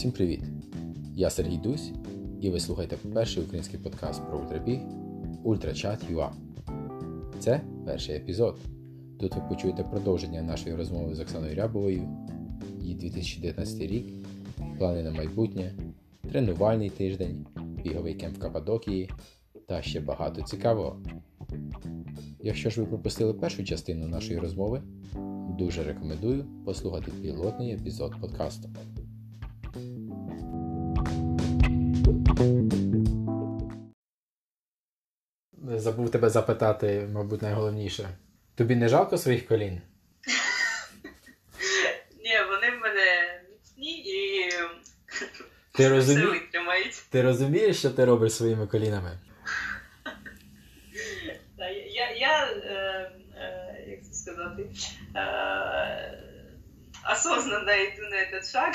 Всім привіт! Я Сергій Дусь, і ви слухаєте перший український подкаст про ультрабіг Ультрачат.ua. Це перший епізод. Тут ви почуєте продовження нашої розмови з Оксаною Рябовою, її 2019 рік, плани на майбутнє, тренувальний тиждень, біговий кемп в Каппадокії та ще багато цікавого. Якщо ж ви пропустили першу частину нашої розмови, дуже рекомендую послухати пілотний епізод подкасту. Забув тебе запитати, мабуть, найголовніше. Тобі не жалко своїх колін? Ні, вони в мене міцні і Ти, все витримають. ти розумієш, що ти робиш своїми колінами? Я, я е, е, як це сказати, е, осознанно йду на этот шаг.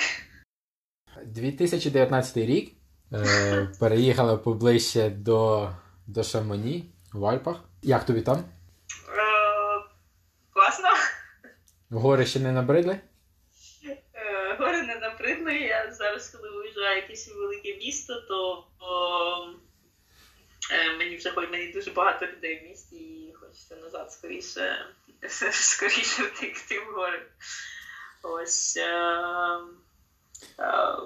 2019 рік е, переїхала поближче до, до Шамоні в Альпах. Як тобі там? Е, класно. Гори ще не набридли? Е, Гори не набридли. Я зараз, коли виїжджаю в якесь велике місто, то о, е, мені вже мені дуже багато людей в місті і хочеться назад скоріше, скоріше втекти в гори. Ось. Е, е,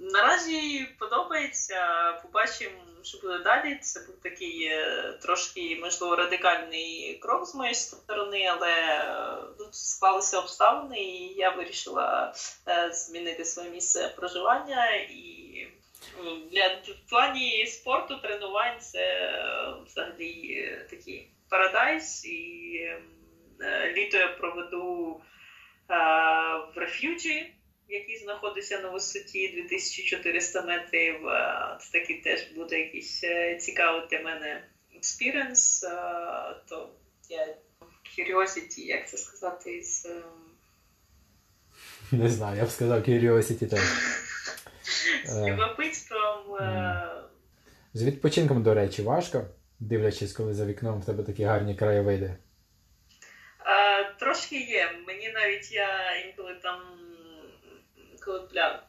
наразі подобається. Побачимо, що буде далі. Це був такий е, трошки, можливо, радикальний крок з моєї сторони, але е, тут склалися обставини, і я вирішила е, змінити своє місце проживання. І для в плані спорту, тренувань це взагалі такий paradise. І е, літо я проведу в refuge і який знаходиться на висоті 2400 метрів. Е, Це такий теж буде якийсь е, цікавий для мене experience. Е, То я curiosity, як це сказати, з ем, Не знаю, я б сказав Curiosity теж. з Е. любопитством. е, З відпочинком, до речі, важко, дивлячись, коли за вікном в тебе такі гарні краєвиди. Е, Трошки є. Мені навіть я інколи там,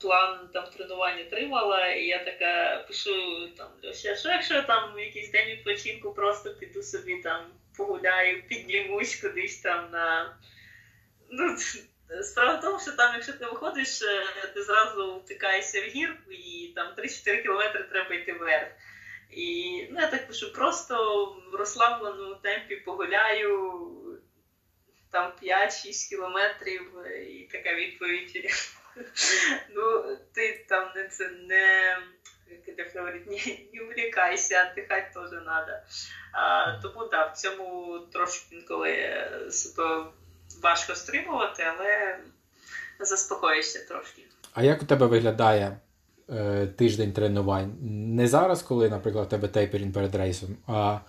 план там тренування тримала, і я така пишу там Льоша, що якщо там якийсь день відпочинку, просто піду собі там погуляю, піднімусь кудись там на. Ну, справа в тому, що там, якщо ти виходиш, е, ти зразу втикаєшся в гірку, і там 3-4 кілометри треба йти вверх. І ну, я так пишу, просто в розслабленому темпі погуляю, там 5-6 кілометрів, е, і така відповідь. Ну, ти там не це не як говорить, не, не увлікайся, дихати теж треба. А, тому так, в цьому трошки інколи себе важко стримувати, але заспокоїшся трошки. А як у тебе виглядає е, тиждень тренувань? Не зараз, коли, наприклад, у тебе тейперінг перед рейсом, а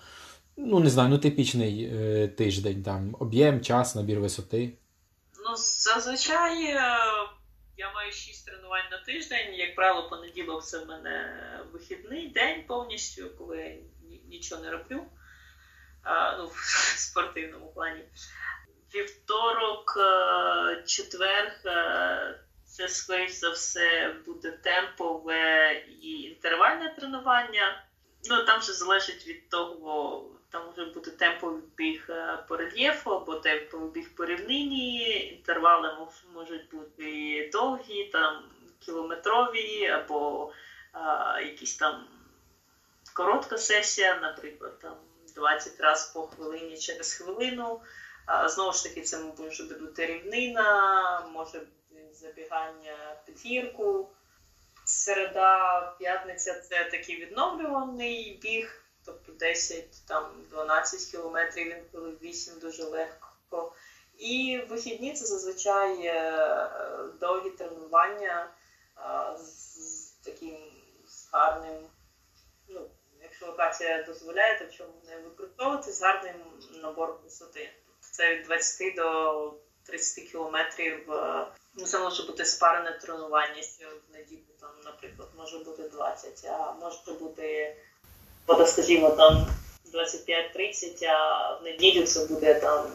ну не знаю, ну типічний е, тиждень, там об'єм, час, набір висоти. Ну, зазвичай е, я маю 6 тренувань на тиждень. Як правило, понеділок це в мене вихідний день повністю, коли я нічого не роблю. Ну, в спортивному плані. Вівторок, е, четвер, е, це, скоріш за все, буде темпове і інтервальне тренування. Ну, там вже залежить від того, там вже буде темповий біг е, по рельєфу або темповий біг по рівнині. Інтервали можуть бути довгі, там кілометрові, або е, якісь там коротка сесія, наприклад, там 20 разів по хвилині через хвилину. А, Знову ж таки, це може бути рівнина, може бути забігання під гірку. Середа, п'ятниця це такий відновлюваний біг, тобто 10 там 12 кілометрів, інколи 8 дуже легко. І вихідні це зазвичай е, довгі тренування е, з, таким гарним, ну, якщо локація дозволяє, то чому не використовувати з гарним набором висоти. Це від 20 до 30 кілометрів. е, Ну, це може бути спарене тренування що в неділю, там, наприклад, може бути 20, а може бути, от, скажімо, там 25-30, а в неділю це буде там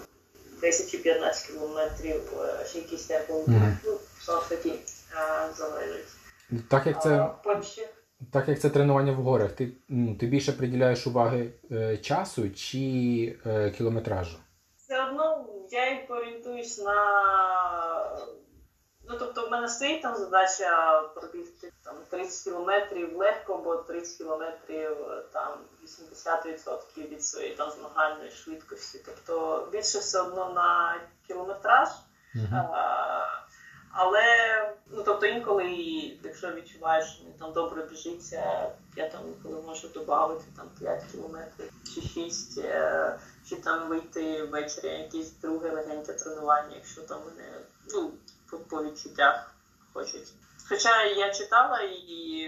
10 чи 15 кілометрів, е, ще якісь темпові. Мгм. Ну, знову ж таки, залежить. Так як це, Потім так як це тренування в горах, ти, ну, ти більше приділяєш уваги е, часу чи е, кілометражу? все одно я орієнтуюсь на. Ну, тобто, в мене стоїть там задача пробігти там 30 кілометрів легко, бо 30 кілометрів е, там 80% від своєї там змагальної швидкості. Тобто більше все одно на кілометраж. А, Але ну тобто інколи, якщо відчуваєш, що там добре біжиться, я там інколи можу додати там 5 кілометрів чи 6, е, чи там вийти ввечері на якесь друге легеньке тренування, якщо там мене ну, по, відчуттях хочуть. Хоча я читала і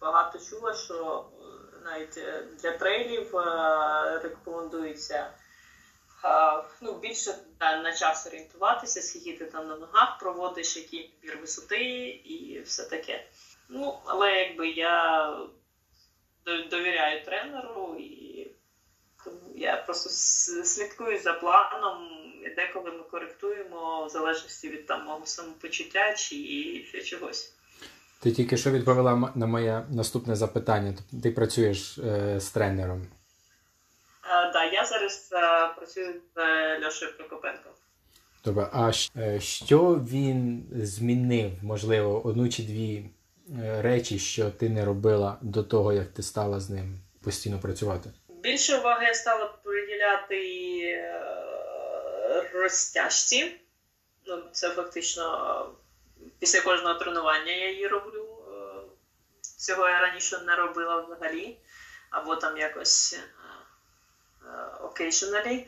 багато чула, що е, навіть е, для трейлів е, рекомендується ну, більше на час орієнтуватися, скільки ти там на ногах проводиш, який набір висоти і все таке. Ну, але якби я довіряю тренеру і я просто слідкую за планом. Деколи ми коректуємо в залежності від там мого самопочуття чи ще чогось. Ти тільки що відповіла на моє наступне запитання. Ти працюєш е, з тренером. А, да, я зараз е, працюю з е, Льошею Прокопенком. Добре, а е, що він змінив, можливо, одну чи дві е, речі, що ти не робила до того, як ти стала з ним постійно працювати? Більше уваги я стала приділяти е, розтяжці. Ну, це фактично е, після кожного тренування я її роблю. Е, Цього я раніше не робила взагалі. Або там якось occasionally.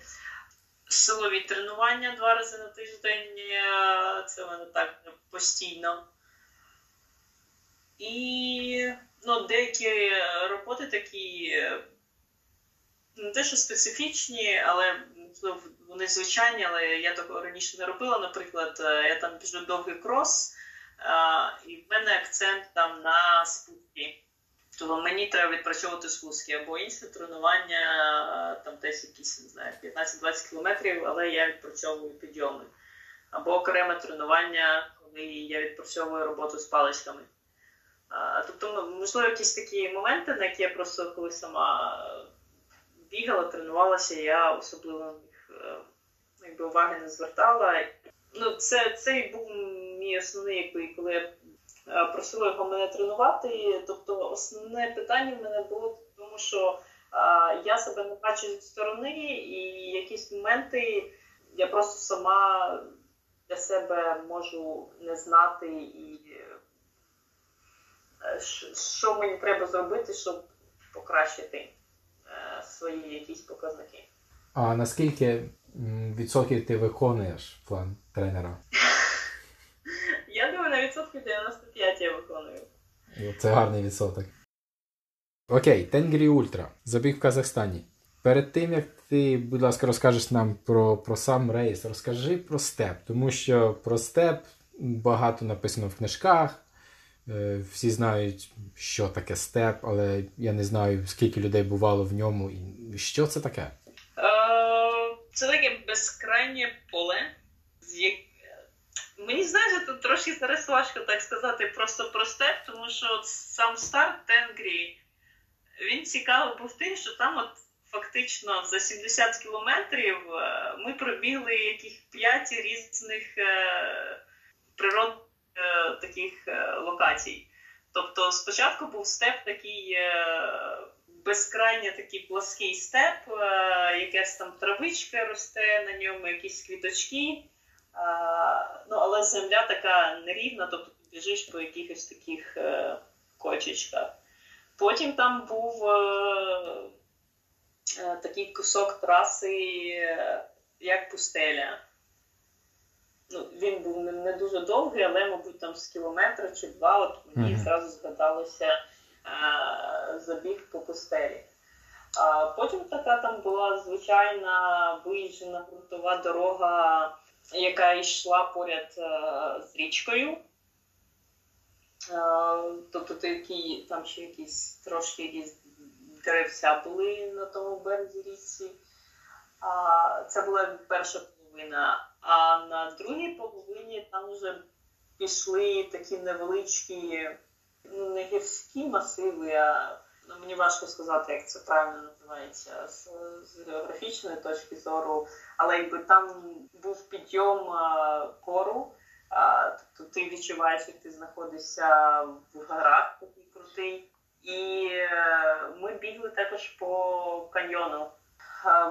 Силові тренування два рази на тиждень. Це в мене так постійно. І ну, деякі роботи такі не те, що специфічні, але можливо, вони звичайні, але я такого раніше не робила. Наприклад, е, я там біжу довгий крос, а, і в мене акцент там на спуски. Тобто мені треба відпрацьовувати спуски або інше тренування, е, там десь якісь не знаю, 15-20 кілометрів, але я відпрацьовую підйоми. Або окреме тренування, коли я відпрацьовую роботу з паличками. Тобто, ну, можливо, якісь такі моменти, на які я просто коли сама е, бігала, тренувалася, я особливо е, якби, уваги не звертала. Ну, це, це і був мій основний, якби, коли я е, просила його мене тренувати. Тобто, основне питання в мене було в тому, що е, я себе не бачу зі сторони, і якісь моменти я просто сама для себе можу не знати і що- мені треба зробити, щоб покращити свої якісь показники. А наскільки відсотків ти виконуєш план тренера? Я думаю, на відсотків 95 я виконую. Це гарний відсоток. Окей, Тенгрі Ультра. Забіг в Казахстані. Перед тим як ти, будь ласка, розкажеш нам про, про сам рейс, розкажи про степ, тому що про степ багато написано в книжках. Е, Всі знають, що таке степ, але я не знаю, скільки людей бувало в ньому і що це таке. Е, Це таке безкрайнє поле. Мені знаєте, тут трошки зараз важко так сказати просто про степ, тому що от сам старт Тенгрі, він цікавий був тим, що там от фактично за 70 кілометрів е, ми пробігли яких 5 різних природ е, таких е, локацій. Тобто спочатку був степ такий е, безкрайньо такий плоский степ, е, якась там травичка росте на ньому, якісь квіточки. Ну, але земля така нерівна, тобто ти біжиш по якихось таких е, кочечках. Потім там був е, е, такий кусок траси, е, як пустеля. Ну, він був не, не дуже довгий, але, мабуть, там з кілометра чи два, от мені зразу згадалося е, забіг по пустелі. А потім така там була звичайна виїжджена ґрунтова дорога, яка йшла поряд е, з річкою. Е, тобто такі, там ще якісь трошки якісь деревця були на тому березі річці. А, це була перша половина. А на другій половині там вже пішли такі невеличкі ну, не гірські масиви, а ну, мені важко сказати, як це правильно називається з, з географічної точки зору, але якби там був підйом кору, тобто ти відчуваєш, як ти знаходишся в горах такий крутий. І е, ми бігли також по каньйону.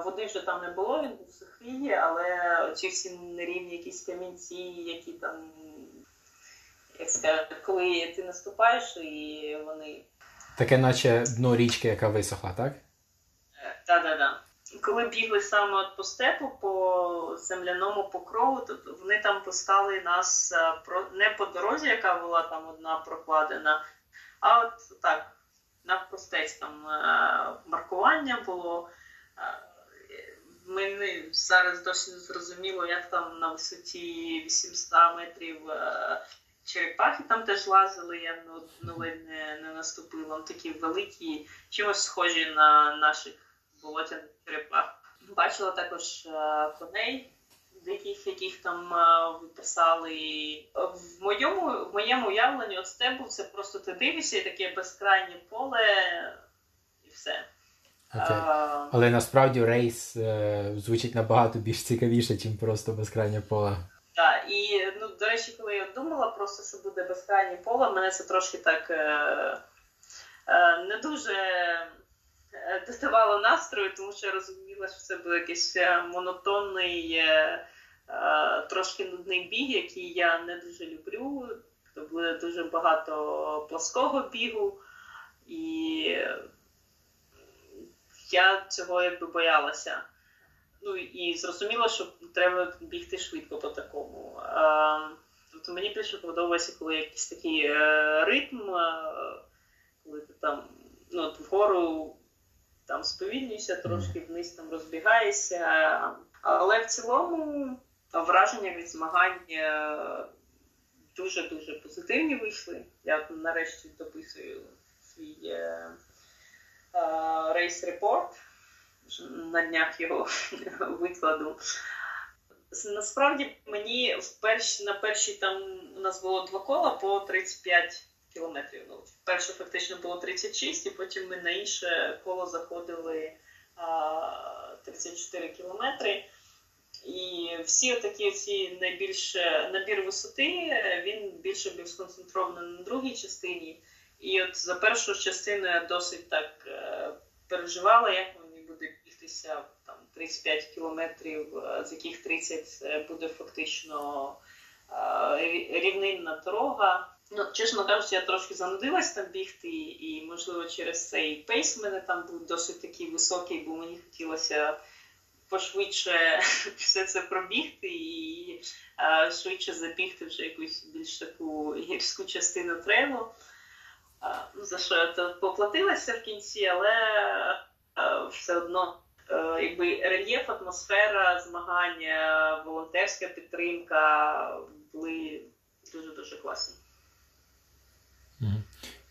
Води вже там не було, він був сухий, але ці всі нерівні якісь камінці, які там, як сказати, коли ти наступаєш, і вони. Таке, наче дно річки, яка висохла, так? Так, так, так. Коли бігли саме от по степу, по земляному покрову, то вони там постали нас не по дорозі, яка була там одна прокладена, а от так, навпростець там маркування було. Мені зараз досі не зрозуміло, як там на висоті 800 метрів е, черепахи там теж лазили, я ну, ледь не, не наступила. Такі великі, чимось схожі на наших болотяних черепах. Бачила також е, коней, деяких, яких там е, виписали. В моєму в моєму уявленні от степу це просто ти дивишся і таке безкрайнє поле і все. Okay. Але насправді рейс е, звучить набагато більш цікавіше, ніж просто безкрайнє поле. Так, і ну, до речі, коли я думала просто, що буде безкрайнє поле, мене це трошки так е, е, не дуже е, додавало настрою, тому що я розуміла, що це буде якийсь е, монотонний, е, трошки нудний біг, який я не дуже люблю. То буде дуже багато плоского бігу. І я цього якби боялася. Ну і зрозуміло, що треба бігти швидко по такому. А, Тобто мені більше подобається, коли якийсь такий е, ритм, е, коли ти там ну, вгору там сповільнюєшся, трошки вниз там розбігаєшся. Але в цілому враження від змагань дуже-дуже позитивні вийшли. Я нарешті дописую свій. Е, рейс репорт. На днях його викладу. Насправді мені в перш, на першій там у нас було два кола по 35 кілометрів. Ну, Перше фактично було 36, і потім ми на інше коло заходили а, 34 кілометри. І всі такі ці найбільше набір висоти, він більше був сконцентрований на другій частині. І от за першу частину я досить так е, переживала, як мені буде бігтися там 35 кілометрів, е, з яких 30 е, буде фактично рівнинна дорога. Ну, чесно кажучи, я трошки занудилась там бігти, і, можливо, через цей пейс в мене там був досить такий високий, бо мені хотілося пошвидше все це пробігти і швидше забігти вже якусь більш таку гірську частину трейлу. Ну, за що я поплатилася в кінці, але все одно якби рельєф, атмосфера, змагання, волонтерська підтримка були дуже-дуже класні.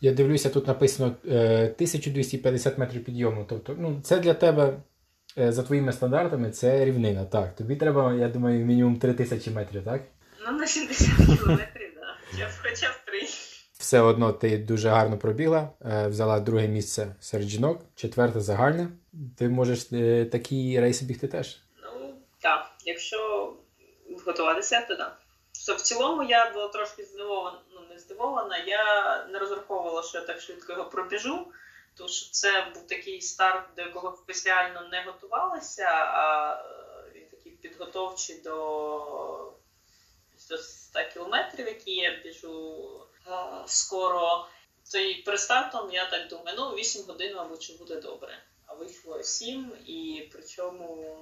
Я дивлюся, тут написано 1250 е, метрів підйому. Тобто, ну, це для тебе, е, за твоїми стандартами, це рівнина. Так, тобі треба, я думаю, мінімум 3000 метрів, так? Ну, на 70 кілометрів, так. Хоча б 3 все одно ти дуже гарно пробігла, е, взяла друге місце серед жінок, четверте загальне. Ти можеш е, такі рейси бігти теж? Ну так, якщо готуватися, то так. В цілому я була трошки здивована, ну не здивована. Я не розраховувала, що я так швидко його пробіжу. Що це був такий старт, до якого спеціально не готувалася, а е, він такий підготовчий до, до 100 кілометрів, які я біжу скоро. То і перед стартом я так думаю, ну 8 годин, мабуть, що буде добре. А вийшло 7, і причому,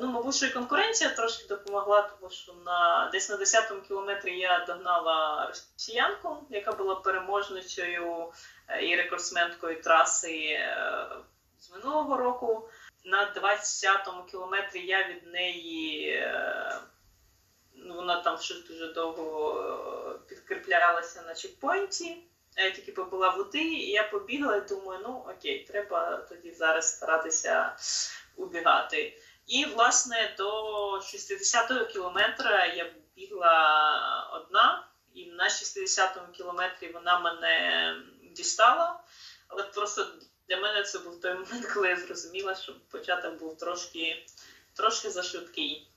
ну, мабуть, що і конкуренція трошки допомогла, тому що на десь на 10-му кілометрі я догнала росіянку, яка була переможницею е, і рекордсменткою траси е, з минулого року. На 20-му кілометрі я від неї. Ну, вона там щось дуже довго е, підкріплялася на чекпоінті. Я тільки побула води, і я побігла і думаю, ну окей, треба тоді зараз старатися убігати. І, власне, до 60-го кілометра я бігла одна, і на 60-му кілометрі вона мене дістала. Але просто для мене це був той момент, коли я зрозуміла, що початок був трошки трошки зашвидкий.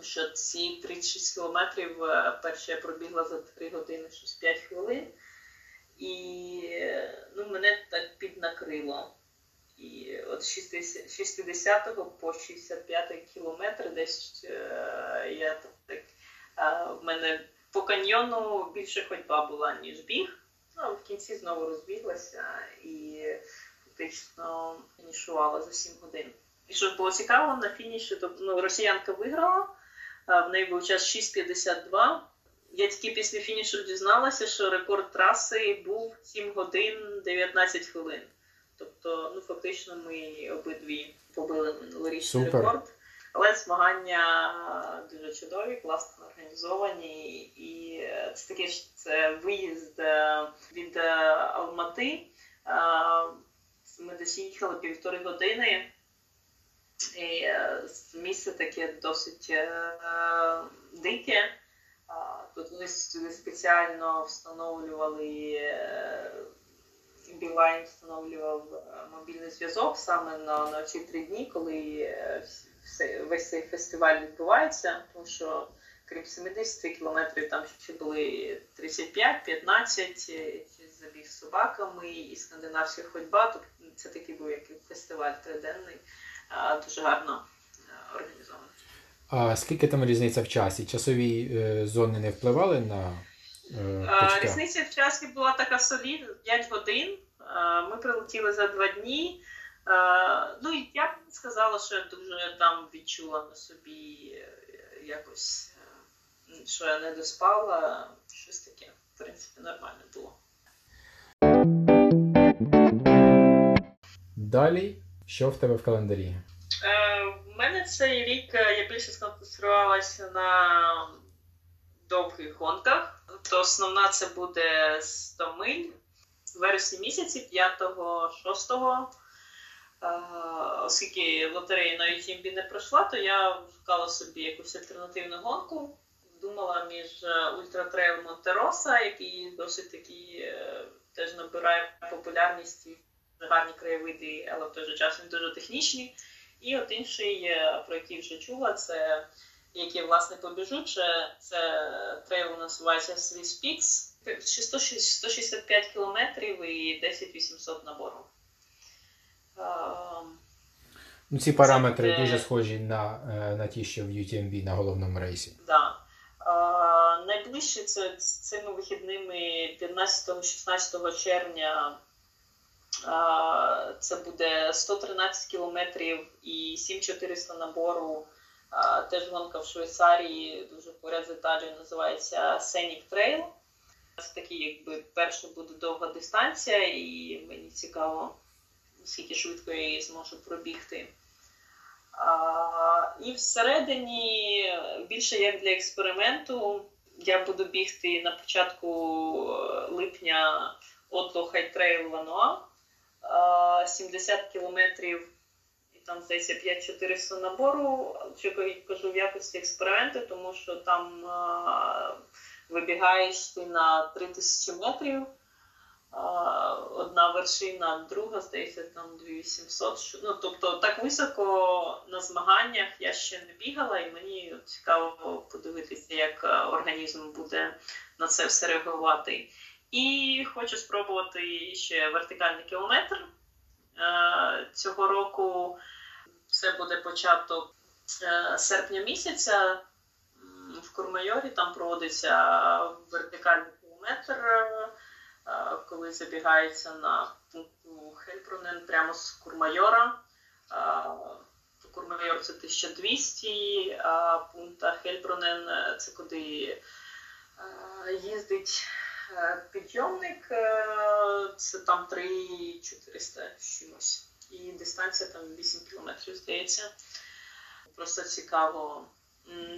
Що ці 36 кілометрів е, перше я пробігла за 3 години щось 5 хвилин, і ну, мене так піднакрило. І от 60 по 65 кілометр десь е, я так, е, в мене по каньйону більше ходьба була, ніж біг. Ну, в кінці знову розбіглася і фактично фінішувала за 7 годин. І що було цікаво, на фініші тобто, ну, росіянка виграла, в неї був час 6.52. Я тільки після фінішу дізналася, що рекорд траси був 7 годин 19 хвилин. Тобто, ну фактично, ми обидві побили минулорічний Супер. рекорд. Але змагання дуже чудові, класно організовані. І це таке ж це виїзд е, від е, Алмати. Е, Ми десь їхали півтори години. І е, місце таке досить е, дике. Тут вони спеціально встановлювали е, Білайн встановлював мобільний зв'язок саме на, на ці три дні, коли весь цей фестиваль відбувається, тому що крім 70 кілометрів там ще були 35, 15, е, забіг з собаками і скандинавська ходьба. Тобто це такий був як фестиваль триденний, дуже гарно е, організований. А скільки там різниця в часі? Часові е, зони не впливали на е, Різниця в часі була така солідна 5 годин. Ми прилетіли за два дні. Ну і я б не сказала, що я дуже там відчула на собі якось, що я не доспала. Щось таке, в принципі, нормально було. Далі, що в тебе в календарі? Е, В мене цей рік е, я більше сконцентрувалася на довгих гонках. То основна це буде 100 миль в вересні місяці, 5-6. Оскільки лотерея на UTMB не пройшла, то я шукала собі якусь альтернативну гонку. Думала між Ultra Trail Monte Rosa, який досить такий е, теж набирає популярність гарні краєвиди, але в той же час він дуже технічний. І от інший, е, про який вже чула, це який власне побіжу, це, це трейл називається Swiss Peaks. 165 кілометрів і 10 800 набору. Ем, Ну, ці параметри буде- дуже схожі на, е, на ті, що в UTMB на головному рейсі. Да. Е, найближче це з цими вихідними 15-16 червня. Це буде 113 кілометрів і 7400 набору. Теж гонка в Швейцарії, дуже поряд з Італією, називається Scenic Trail. Це такий, якби перша буде довга дистанція, і мені цікаво, наскільки швидко я її зможу пробігти. І всередині, більше як для експерименту, я буду бігти на початку е, липня Отло Хайтрейл Вануа. 70 кілометрів і там здається 5400 набору. Я кажу в якості експерименту, тому що там вибігаєш ти на 3000 метрів. Одна вершина, друга, здається, там 2800. Ну, тобто так високо на змаганнях я ще не бігала, і мені цікаво подивитися, як е, організм буде на це все реагувати. І хочу спробувати ще вертикальний кілометр. Е, Цього року це буде початок е, серпня місяця. В Курмайорі там проводиться вертикальний кілометр, е, коли забігається на пункту Хельбрунен прямо з Курмайора. Курмайор це 1200, а пункта Хельбрунен е, це куди їздить підйомник, е, це там 3400 з чимось. І дистанція там 8 кілометрів, здається. Просто цікаво.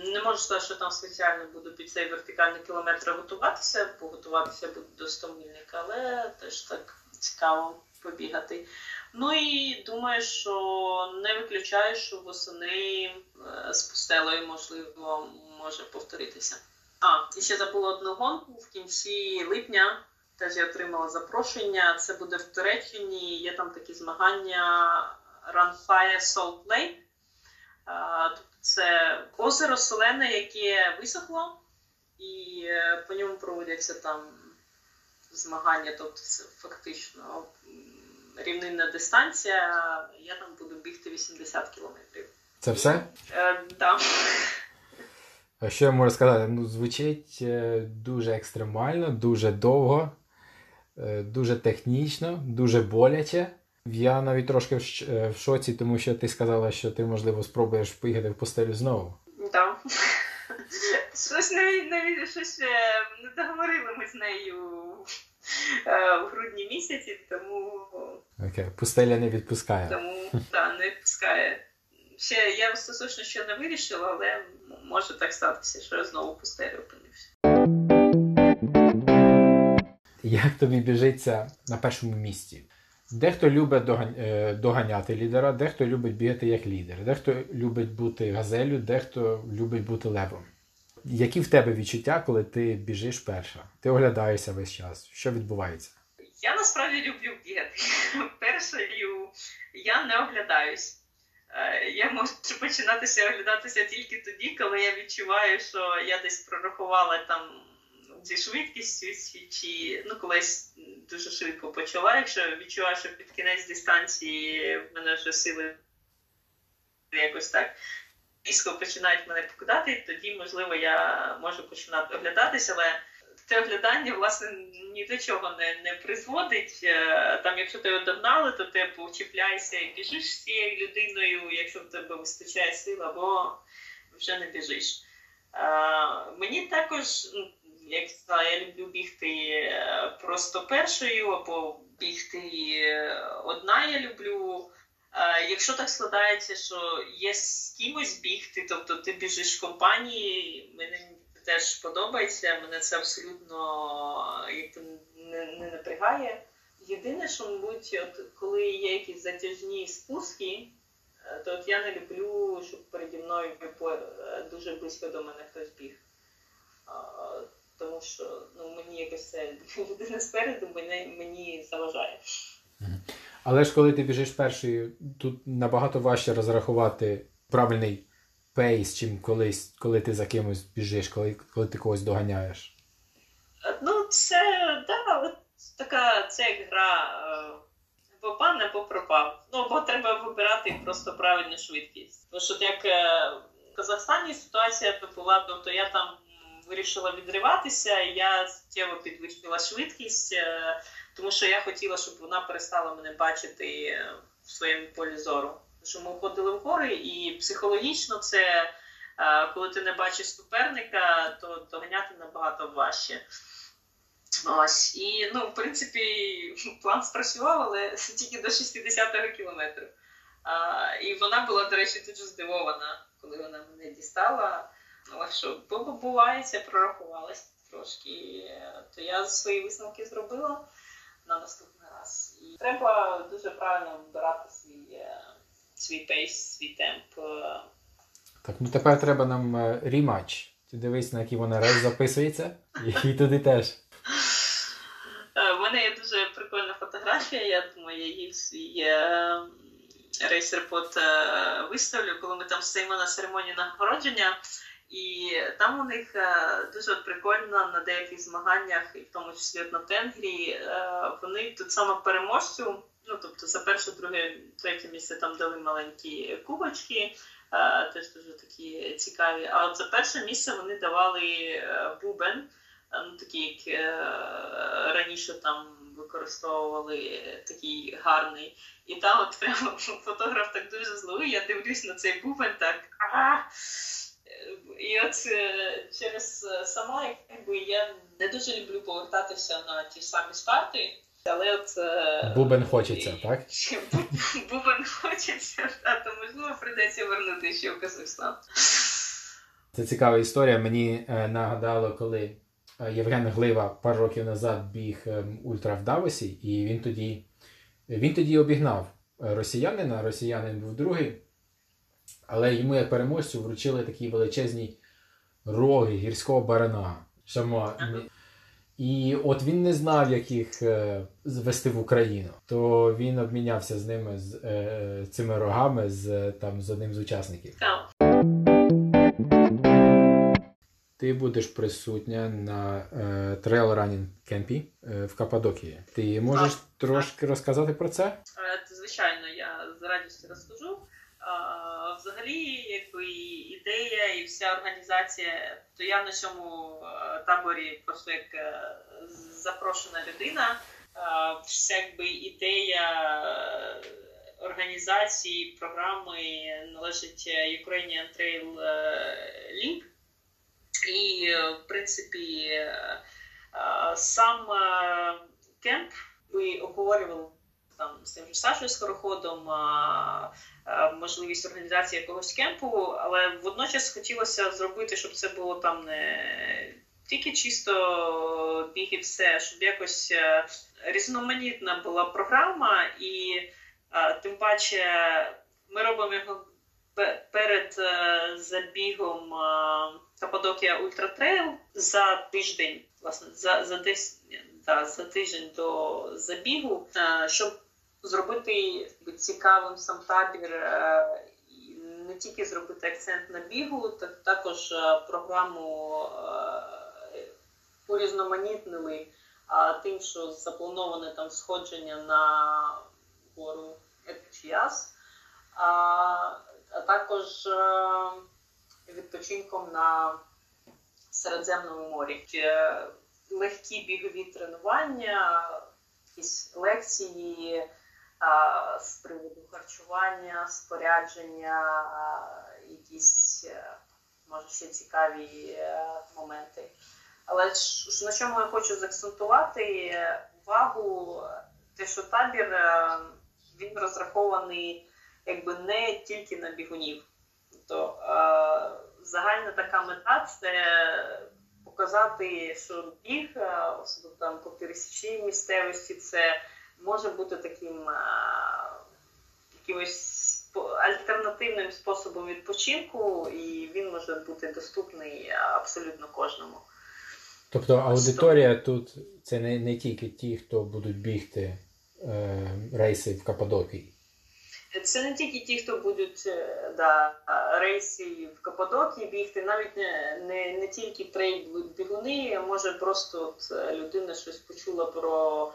Не можу сказати, що там спеціально буду під цей вертикальний кілометр готуватися, бо готуватися буду до 100 мільника, але теж так цікаво побігати. Ну і думаю, що не виключаю, що восени е, з пустелею, можливо, може повторитися. А, і ще забула одну гонку в кінці липня. Теж я отримала запрошення. Це буде в Туреччині. Є там такі змагання Run Fire Salt Lake. Тобто Це озеро солене, яке висохло, і е, по ньому проводяться там змагання. Тобто це фактично рівнинна дистанція. Я там буду бігти 80 кілометрів. Це все? Е, да. А що я можу сказати? Ну, звучить е, дуже екстремально, дуже довго, е, дуже технічно, дуже боляче. Я навіть трошки в е, в шоці, тому що ти сказала, що ти, можливо, спробуєш поїхати в постелю знову. Да. Щось не, не, щось не договорили ми з нею в грудні місяці, тому, Окей, пустеля не відпускає. тому да, не відпускає. Ще я остаточно ще не вирішила, але може так статися, що я знову в пустелі опинився. Як тобі біжиться на першому місці? Дехто любить е, доганяти лідера, дехто любить бігати як лідер, дехто любить бути газелю, дехто любить бути левом. Які в тебе відчуття, коли ти біжиш перша? Ти оглядаєшся весь час. Що відбувається? Я насправді люблю бігати. Першою я не оглядаюсь. Е, Я можу починатися оглядатися тільки тоді, коли я відчуваю, що я десь прорахувала там зі швидкістю, чи- ну колись дуже швидко почала. Якщо відчуваю, що під кінець дистанції в мене вже сили якось так різко починають мене покидати, тоді, можливо, я можу починати оглядатися, але це оглядання, власне, ні до чого не, не призводить. Е, Там, якщо тебе догнали, то ти почіпляєшся і біжиш з цією людиною, якщо в тебе вистачає сил, або вже не біжиш. Е, Мені також, ну, як сказала, я люблю бігти е, просто першою, або бігти одна я люблю. Якщо так складається, що є з кимось бігти, тобто ти біжиш в компанії, мені це теж подобається, мене це абсолютно якби, не, не напрягає. Єдине, що, мабуть, от, коли є якісь затяжні спуски, е, то от я не люблю, щоб переді мною е, дуже близько до мене хтось біг. Тому що ну, мені якось це людина спереду мене, мені заважає. Але ж коли ти біжиш першою, тут набагато важче розрахувати правильний пейс, чим колись, коли ти за кимось біжиш, коли, коли ти когось доганяєш. Е, Ну, це да, така це гра е, або пан, або пропав. Ну, або треба вибирати просто правильну швидкість. Тому що як е, в Казахстані ситуація була, тобто я там вирішила відриватися, я суттєво підвищила швидкість, тому що я хотіла, щоб вона перестала мене бачити в своєму полі зору. Що ми ходили в гори, і психологічно це. е, Коли ти не бачиш суперника, то доганяти набагато важче. Ось і ну, в принципі, план спрацював, але тільки до 60-го кілометру. І вона була, до речі, дуже здивована, коли вона мене дістала. Але що, бо буває, це прорахувалась трошки. То я свої висновки зробила на наступний раз. І треба дуже правильно вибирати свій, е, свій пейс, свій темп. е, Так, ну тепер треба нам е, rematch. Ти дивись, на який вона раз записується, і, туди теж. Е, У мене є дуже прикольна фотографія. Я думаю, я її в свій е, race report е, виставлю, коли ми там стоїмо на церемонії нагородження. І там у них е, дуже прикольно на деяких змаганнях, і в тому числі на Тенгрі, е, вони тут саме переможцю, ну тобто за перше, друге, третє місце там дали маленькі кубочки, е, теж дуже такі цікаві. А от за перше місце вони давали е, бубен, е, ну такий, як раніше там використовували такий гарний. І там от прямо фотограф так дуже зловий, я дивлюсь на цей бубен так. А! І от через сама, якби я не дуже люблю повертатися на ті самі старти, але от е, Бубен хочеться, так? Бубен хочеться, а то можливо прийдеться вернути ще в Казахстан. Це цікава історія. Мені е, нагадало, коли е, Євген Глива пару років назад біг ем, ультра в Давосі, і він тоді, він тоді обігнав е, росіянина, росіянин був другий, але йому як переможцю вручили такий величезний роги гірського барана. Шама. І от він не знав, як їх е, звести в Україну. То він обмінявся з ними з е, цими рогами з там з одним з учасників. Цікаво. Ти будеш присутня на е, trail running camp і е, в Каппадокії. Ти можеш Так. трошки розказати про це? Е, Звичайно, я з радістю розкажу. Взагалі, якби ідея і вся організація, то я на цьому е, таборі просто як е, запрошена людина. Вся якби ідея е, організації програми належить е, Ukrainian Trail е, Link. І, е, в принципі, е, е, сам е, camp ми обговорювали там з тим же Сашою Скороходом, а, а, можливість організації якогось camp у, але водночас хотілося зробити, щоб це було там не тільки чисто біг і все, щоб якось е, різноманітна була програма, і а, тим паче ми робимо його перед е, забігом е, Каппадокія Ultra Trail за тиждень, власне, за, за десь да, за тиждень до забігу, е, щоб зробити цікавим сам табір, е, не тільки зробити акцент на бігу, так також е, програму е, урізноманітнили а, тим, що заплановане там сходження на гору Етичіас, а, а також відпочинком на Середземному морі. Легкі бігові тренування, якісь лекції з приводу харчування, спорядження, якісь, е, може, ще цікаві е, моменти. Але на чому я хочу заакцентувати е, увагу, те, що табір е, він розрахований якби не тільки на бігунів. Тобто е, загальна така мета це показати, що біг, е, особливо там по пересічній місцевості, це може бути таким е, якимось альтернативним способом відпочинку, і він може бути доступний е, абсолютно кожному. Тобто аудиторія тут це не, не тільки ті, хто будуть бігти е, рейси в Каппадокії. Це не тільки ті, хто будуть е, да, рейси в Каппадокії бігти, навіть не, не, не тільки трейл бігуни, а може просто от людина щось почула про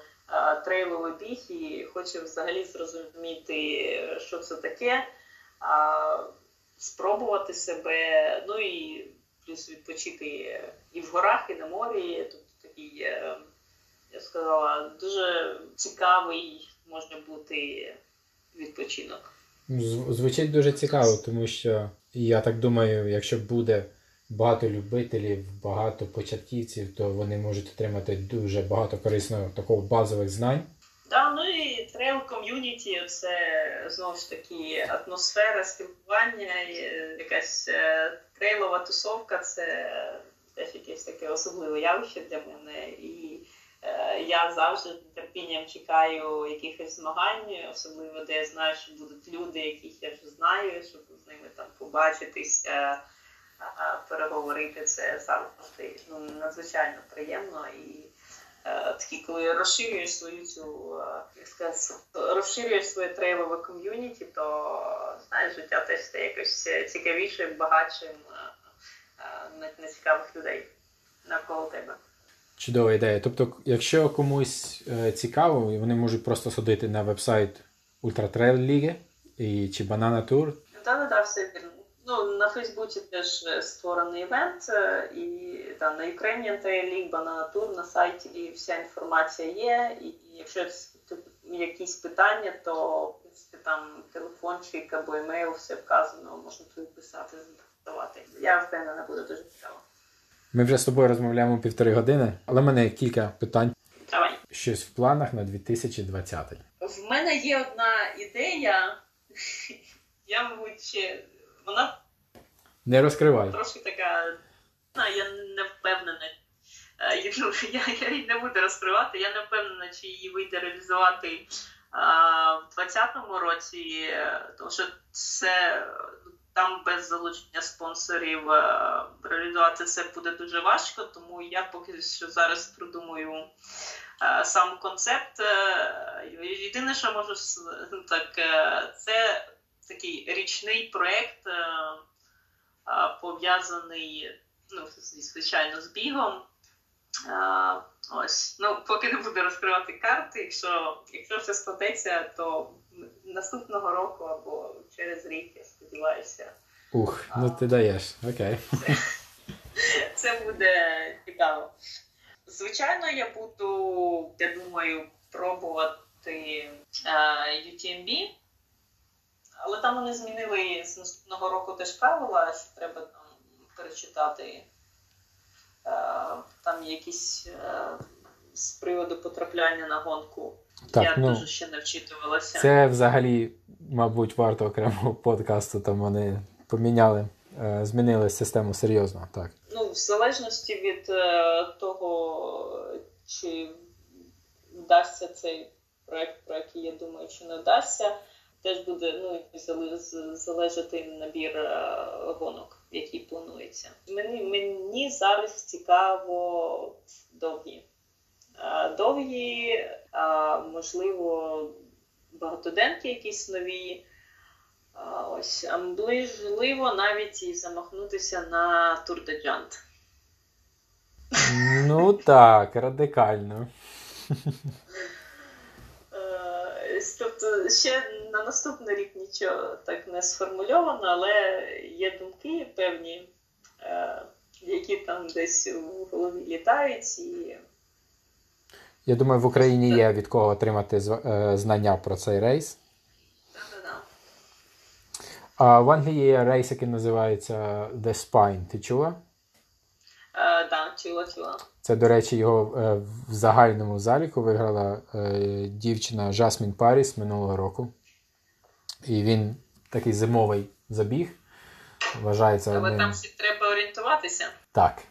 трейловий біг і хоче взагалі зрозуміти, що це таке, а, спробувати себе, ну і плюс відпочити і в горах, і на морі. Тобто такий, е, я сказала, дуже цікавий може бути відпочинок. Звучить дуже цікаво, тому що я так думаю, якщо буде багато любителів, багато початківців, то вони можуть отримати дуже багато корисного такого базових знань. Да, ну і трейл ком'юніті це знову ж таки атмосфера спілкування, якась е, трейлова тусовка це теж якесь таке особливе явище для мене. І е, я завжди з терпінням чекаю якихось змагань, особливо де я знаю, що будуть люди, яких я вже знаю, щоб з ними там побачитись, е, переговорити. Це завжди ну, надзвичайно приємно і е, такі, коли розширюєш свою цю, е, як сказати, розширюєш своє трейлове ком'юніті, то знаєш, життя теж стає якось цікавішим, багатшим е, е, на, на цікавих людей навколо тебе. Чудова ідея. Тобто, якщо комусь е, цікаво, вони можуть просто сходити на вебсайт League і чи Banana Tour. Так, так, так, все вірно. Ну, на Фейсбуці теж е, створений івент, е, і там на Ukrainian Trail League, Banana Tour на сайті і вся інформація є. І, і якщо якісь питання, то в принципі там телефончик або емейл, все вказано, можна тут писати, задавати. Я впевнена, буде дуже цікаво. Ми вже з тобою розмовляємо півтори години, але в мене кілька питань. Давай. Щось в планах на 2020. В мене є одна ідея. Я, мабуть, ще вона Не розкривай. трошки така. Ну, я не впевнена. Е, я- ну, Я, я її не буду розкривати, я не впевнена, чи її вийде реалізувати а, в 2020 році, е, тому що це там без залучення спонсорів реалізувати це буде дуже важко, тому я поки що зараз продумую сам концепт. Єдине, що можу так, це такий річний проєкт, пов'язаний ну, звичайно з бігом. Ось, ну поки не буду розкривати карти. Якщо якщо все складеться, то наступного року або через рік, я сподіваюся. Ух, ну ти даєш, окей. Це, це буде цікаво. Звичайно, я буду, я думаю, пробувати uh, UTMB, але там вони змінили з наступного року теж правила, що треба там перечитати. Uh, там якісь uh, з приводу потрапляння на гонку. Так, Я ну, дуже ще не вчитувалася. Це взагалі, мабуть, варто окремого подкасту. Там вони поміняли, е, змінили систему серйозно. так. Ну, в залежності від е, того, чи вдасться цей проект, про який я думаю, чи не вдасться, теж буде ну, залежати набір е, гонок, який планується. Мені, Мені зараз цікаво довгі довгі, можливо, багатоденки якісь нові. Ось, а можливо, навіть і замахнутися на Тур де Джант. Ну так, радикально. Е, тобто ще на наступний рік нічого так не сформульовано, але є думки певні, е, які там десь у голові літають. і я думаю, в Україні є від кого отримати е, знання про цей рейс. А в Англії є рейс, який називається The Spine. Ти чула? Так, да, чула, чула. Це, до речі, його е, в загальному заліку виграла е, дівчина Жасмін Паріс минулого року. І він такий зимовий забіг. Вважається. Але одним... там всі треба орієнтуватися. Так.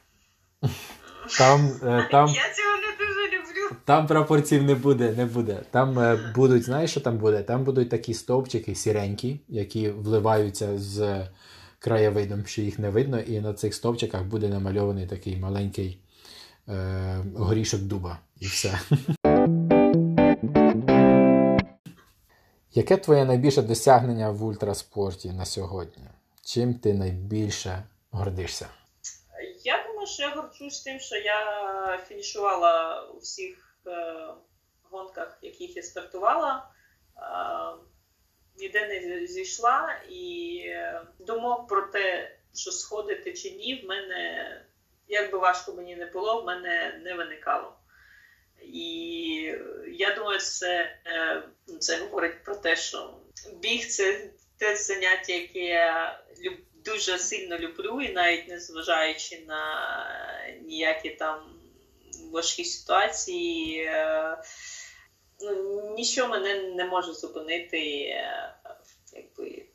Там, там... Я цього не дуже люблю. Там прапорців не буде, не буде. Там е, будуть, знаєш, що там буде? Там будуть такі стовпчики сіренькі, які вливаються з краєвидом, що їх не видно, і на цих стовпчиках буде намальований такий маленький е, горішок дуба. І все. Яке твоє найбільше досягнення в ультраспорті на сьогодні? Чим ти найбільше гордишся? Я думаю, що я горчусь тим, що я фінішувала у всіх е, гонках, яких я стартувала. Е, ніде не зійшла, і думок про те, що сходити чи ні, в мене, як би важко мені не було, в мене не виникало. І я думаю, це це говорить про те, що біг це те заняття, яке я дуже сильно люблю, і навіть не зважаючи на ніякі там важкі ситуації, е, ну, нічого мене не може зупинити, е, якби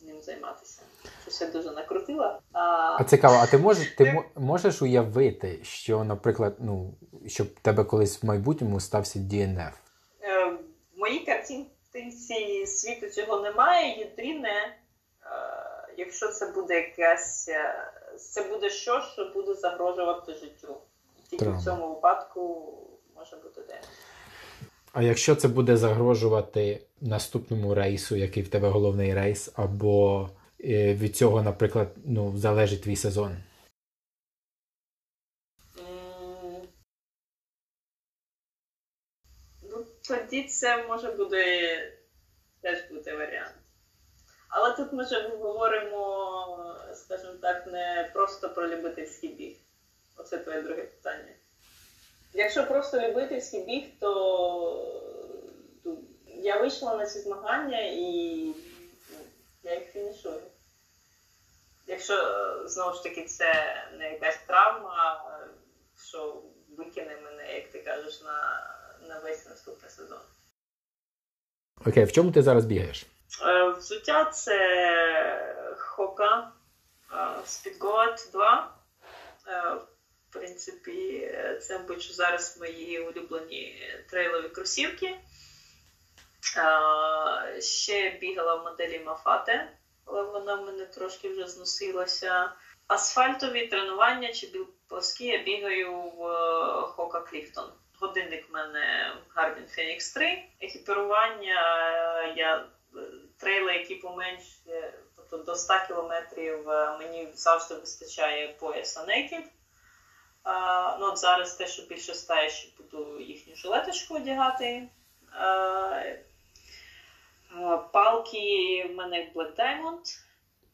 ним займатися. Я дуже накрутила. А а цікаво, а ти можеш ти можеш уявити, що, наприклад, ну, щоб тебе колись в майбутньому стався DNF? Е, в моїй картинці світу цього немає. Єдине, якщо це буде якась, е, це буде щось, що буде загрожувати життю. Тільки Трава. в цьому випадку може бути день. А якщо це буде загрожувати наступному рейсу, який в тебе головний рейс, або е, від цього, наприклад, ну, залежить твій сезон? Ну, тоді це може бути теж бути варіант. Але тут ми вже говоримо, скажімо так, не просто про любительський біг. Оце твоє друге питання. Якщо просто любительський біг, то я вийшла на ці змагання і ну, я їх фінішую. Якщо знову ж таки це не якась травма, що викине мене, як ти кажеш, на, на весь наступний сезон. Окей, в чому ти зараз бігаєш? Е, взуття це Хока Speedgoat 2. Е, в принципі, це мабуть, зараз мої улюблені трейлові кросівки. Е, ще бігала в моделі Мафате. Але вона в мене трошки вже зносилася. Асфальтові тренування чи плоскі я бігаю в е, Хока Кліфтон. Годинник в мене Garmin Phoenix 3. Екіпірування е, я е, трейли, які поменші, тобто до 100 кілометрів мені завжди вистачає пояса Naked. А, ну, от Зараз те, що більше стає, що буду їхню жилеточку одягати. А, Палки в мене Black Diamond,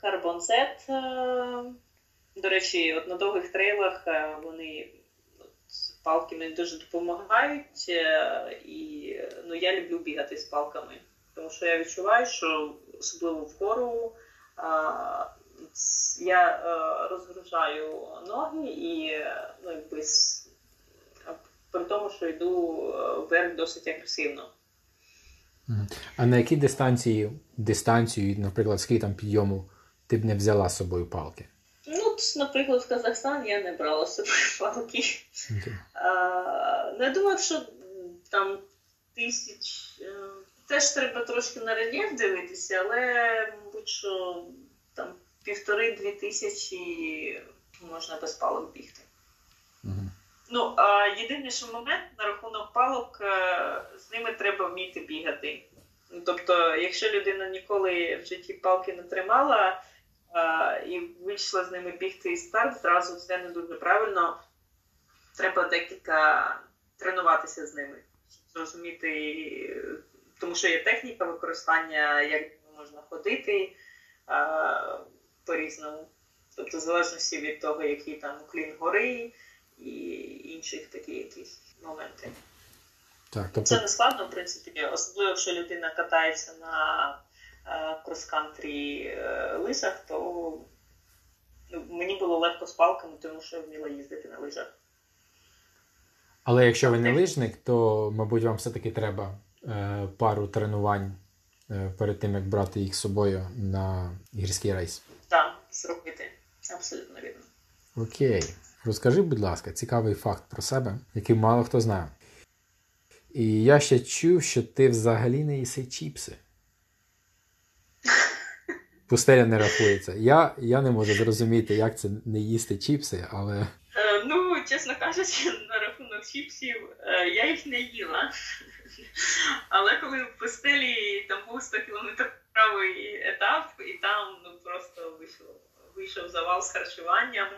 Carbon Z. До речі, от на довгих трейлах вони палки мені дуже допомагають. І ну, я люблю бігати з палками, тому що я відчуваю, що особливо вгору я розгружаю ноги і ну, якби, при тому, що йду вверх досить агресивно. А на якій дистанції, дистанцію, наприклад, скільки там підйому ти б не взяла з собою палки? Ну, наприклад, в Казахстан я не брала з собою палки. А, ну, Я думаю, що там тисяч. Е, теж треба трошки на рельєф дивитися, але, мабуть, що там півтори-дві тисячі можна без палок бігти. Ну, а єдиний що момент на рахунок палок, е, з ними треба вміти бігати. Тобто, якщо людина ніколи в житті палки не тримала а, і вийшла з ними бігти і старт, зразу це не дуже правильно. Треба декілька тренуватися з ними, щоб зрозуміти, тому що є техніка використання, як можна ходити а, по-різному. Тобто, в залежності від того, який там уклін гори і інших такі якісь моменти. Так, тобто... Це не складно, в принципі, особливо, якщо людина катається на е, крос-кантрі е, лижах, то ну, мені було легко з палками, тому що я вміла їздити на лижах. Але якщо ви не лижник, то, мабуть, вам все-таки треба е, пару тренувань е, перед тим, як брати їх з собою на гірський рейс. Так, зробити. Абсолютно вірно. Окей. Розкажи, будь ласка, цікавий факт про себе, який мало хто знає. І я ще чув, що ти взагалі не їси чіпси. Пустеля не рахується. Я я не можу зрозуміти, як це не їсти чіпси, але. Е, ну, чесно кажучи, на рахунок чіпсів е, я їх не їла. Але коли в пустелі там був 100 кілометровий етап, і там ну, просто вийшов, вийшов завал з харчуванням.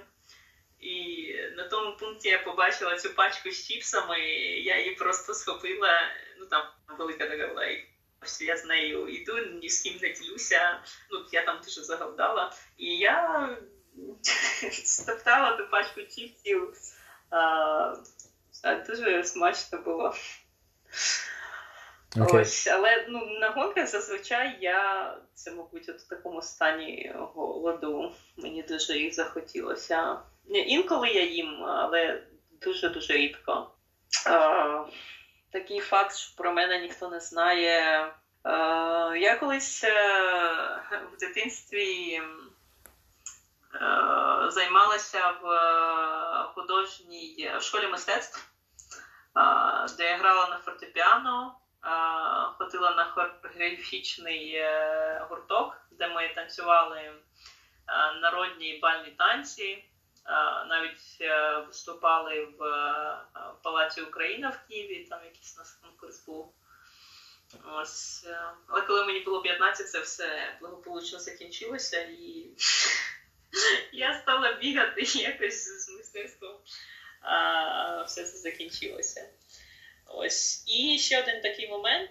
І на тому пункті я побачила цю пачку з чіпсами, я її просто схопила. Ну там велика така була, і я з нею йду, ні з ким не ділюся. Ну, я там дуже загавдала. І я стоптала ту пачку чіпсів. А, Дуже смачно було. Okay. Ось, Але ну, на гонках зазвичай я це, мабуть, от в такому стані голоду. Мені дуже їх захотілося. Інколи я їм, але дуже-дуже рідко. Е, Такий факт, що про мене ніхто не знає. Е, Я колись е, в дитинстві е, займалася в художній в школі мистецтв, е, де я грала на фортепіано, е, ходила на хореографічний е, гурток, де ми танцювали народні бальні танці навіть е, виступали в е, Палаці Україна в Києві, там якийсь нас конкурс був. Ось. Е, але коли мені було 15, це все благополучно закінчилося, і я стала бігати якось з мистецтвом. Все це закінчилося. Ось. І ще один такий момент.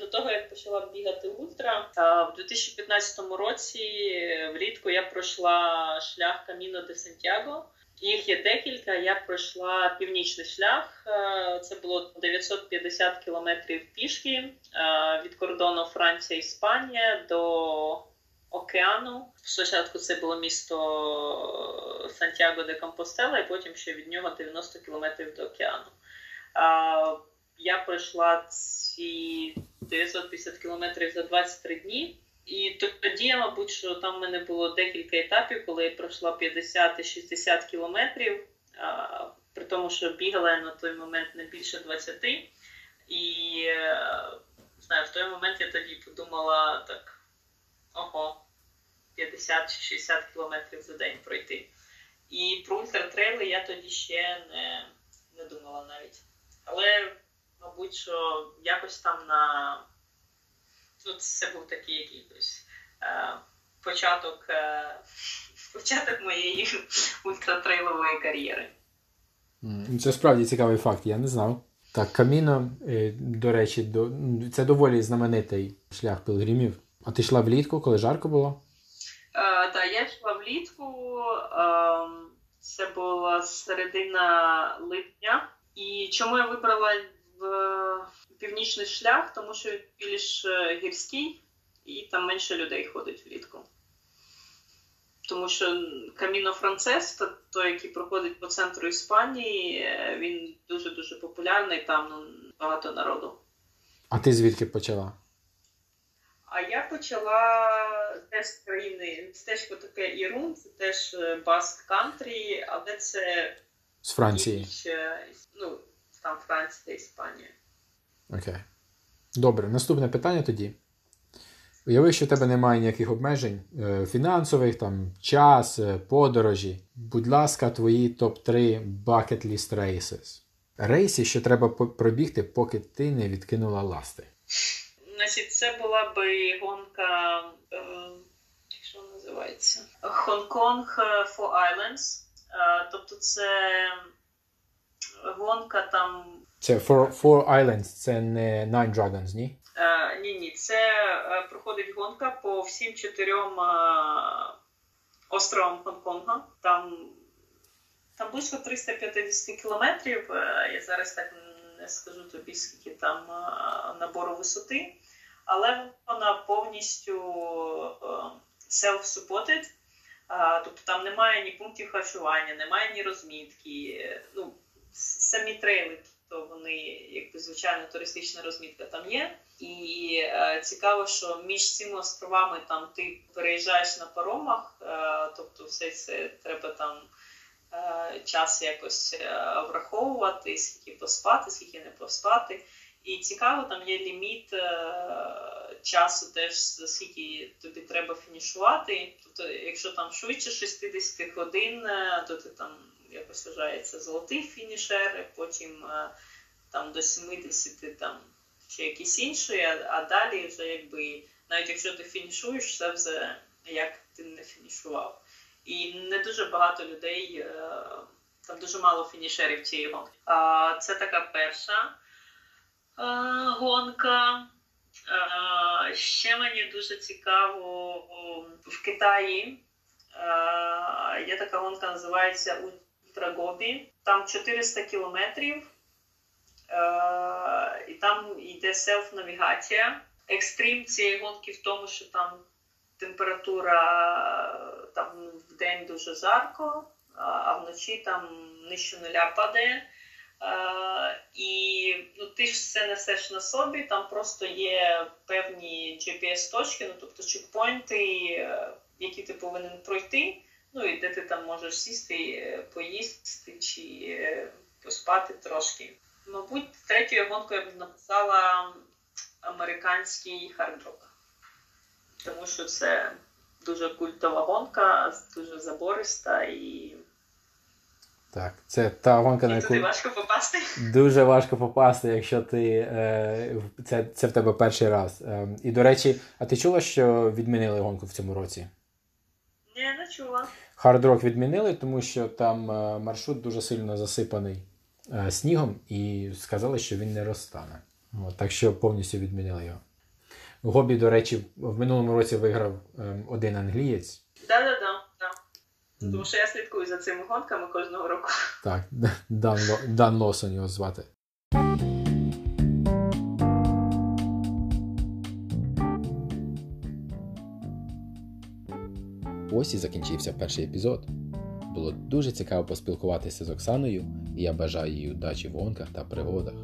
До того, як почала бігати ультра, в 2015 році влітку я пройшла шлях Каміно де Сантьяго. Їх є декілька. Я пройшла північний шлях. Це було 950 кілометрів пішки від кордону Франція Іспанія до океану. Спочатку це було місто Сантьяго де Компостела, і потім ще від нього 90 кілометрів до океану я пройшла ці 950 кілометрів за 23 дні. І тоді, мабуть, що там в мене було декілька етапів, коли я пройшла 50-60 кілометрів, при тому, що бігала я на той момент не більше 20. І е, знаю, в той момент я тоді подумала так: ого, 50 чи 60 кілометрів за день пройти. І про ультратрейли я тоді ще не, не думала навіть. Але, мабуть, що якось там на ну, це був такий якийсь е, початок, е, початок моєї ультратрейлової кар'єри. Це справді цікавий факт, я не знав. Так, Каміно, е, до речі, до... це доволі знаменитий шлях пилгримів. А ти йшла влітку, коли жарко було? Так, е, я йшла влітку. Е, це була середина липня. І чому я вибрала в північний шлях? Тому що він більш е, гірський і там менше людей ходить влітку. Тому що Каміно Францес, той, який проходить по центру Іспанії, е, він дуже-дуже популярний, там ну, багато народу. А ти звідки почала? А я почала теж з країни містечко таке Ірун, це теж Баск Кантрі, але це з Франції. Ще, ну, там Франція, Іспанія. Окей. Добре, наступне питання тоді. Уяви, що в тебе немає ніяких обмежень е, фінансових, там, час, е, подорожі. Будь ласка, твої топ-3 bucket list races. Рейси, що треба пробігти, поки ти не відкинула ласти. Значить, це була би гонка, е, що називається? Хонконг for Islands. Е, тобто це гонка там. Це Four, Four Islands, це не Nine Dragons, ні? Е, ні, ні, це е, проходить гонка по всім чотирьом островам Гонконга. Там там близько 350 кілометрів. Я зараз так не скажу тобі, скільки там набору висоти, але вона повністю self-supported. Тобто там немає ні пунктів харчування, немає ні розмітки. Ну, Самі трейли, то вони, якби звичайно, туристична розмітка там є. І е, цікаво, що між цими островами там ти переїжджаєш на паромах, е, тобто все це треба там е, час якось враховувати, скільки поспати, скільки не поспати. І цікаво, там є ліміт часу, теж скільки тобі треба фінішувати. Тобто, якщо там швидше 60 годин, е, то ти там якось вважається золотий фінішер, потім е, там до 70 там чи якісь інші, а далі вже якби навіть якщо ти фінішуєш, це вже як ти не фінішував. І не дуже багато людей, там дуже мало фінішерів цієї гонки. Це така перша гонка. Ще мені дуже цікаво в Китаї. Є така гонка, називається Ультрагобі. Там 400 кілометрів, і там йде селф-навігація. Екстрім цієї гонки в тому, що там температура там в день дуже жарко, а вночі там нижче нуля падає. Uh, і ну, ти ж все несеш на собі, там просто є певні GPS-точки, ну тобто чекпоінти, які ти повинен пройти, ну і де ти там можеш сісти, поїсти чи поспати трошки. Мабуть, третьою гонкою я б написала американський Hardrock, тому що це дуже культова гонка, дуже забориста і. Так, це та гонка, на яку туди важко попасти. Дуже важко попасти, якщо ти е, це це в тебе перший раз. Е, і до речі, а ти чула, що відмінили гонку в цьому році? Ні, не чула. Hardrock відмінили, тому що там е, маршрут дуже сильно засипаний е, снігом, і сказали, що він не розтане. От, Так що повністю відмінили його. Гобі, до речі, в минулому році виграв ем, один англієць. Так, так. Тому що я слідкую за цими гонками кожного року. Так, Дан, Дан Лосон його звати. Ось і закінчився перший епізод. Було дуже цікаво поспілкуватися з Оксаною, і я бажаю їй удачі в гонках та пригодах.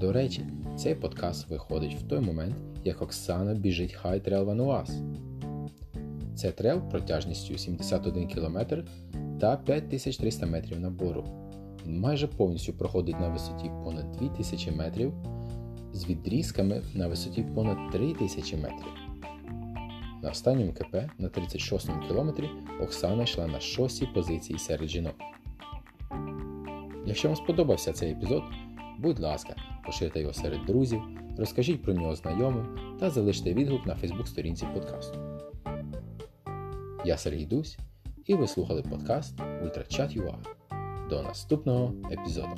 До речі, цей подкаст виходить в той момент, як Оксана біжить High Trail Vanuas. Це трел протяжністю 71 км та 5300 метрів набору. Він майже повністю проходить на висоті понад 2000 метрів з відрізками на висоті понад 3000 метрів. На останньому КП на 36-му кілометрі Оксана йшла на шостій позиції серед жінок. Якщо вам сподобався цей епізод, будь ласка, поширте його серед друзів, розкажіть про нього знайомим та залиште відгук на Фейсбук-сторінці подкасту. Я Сергій Дусь, і ви слухали подкаст Ультрачат ЮА. До наступного епізоду.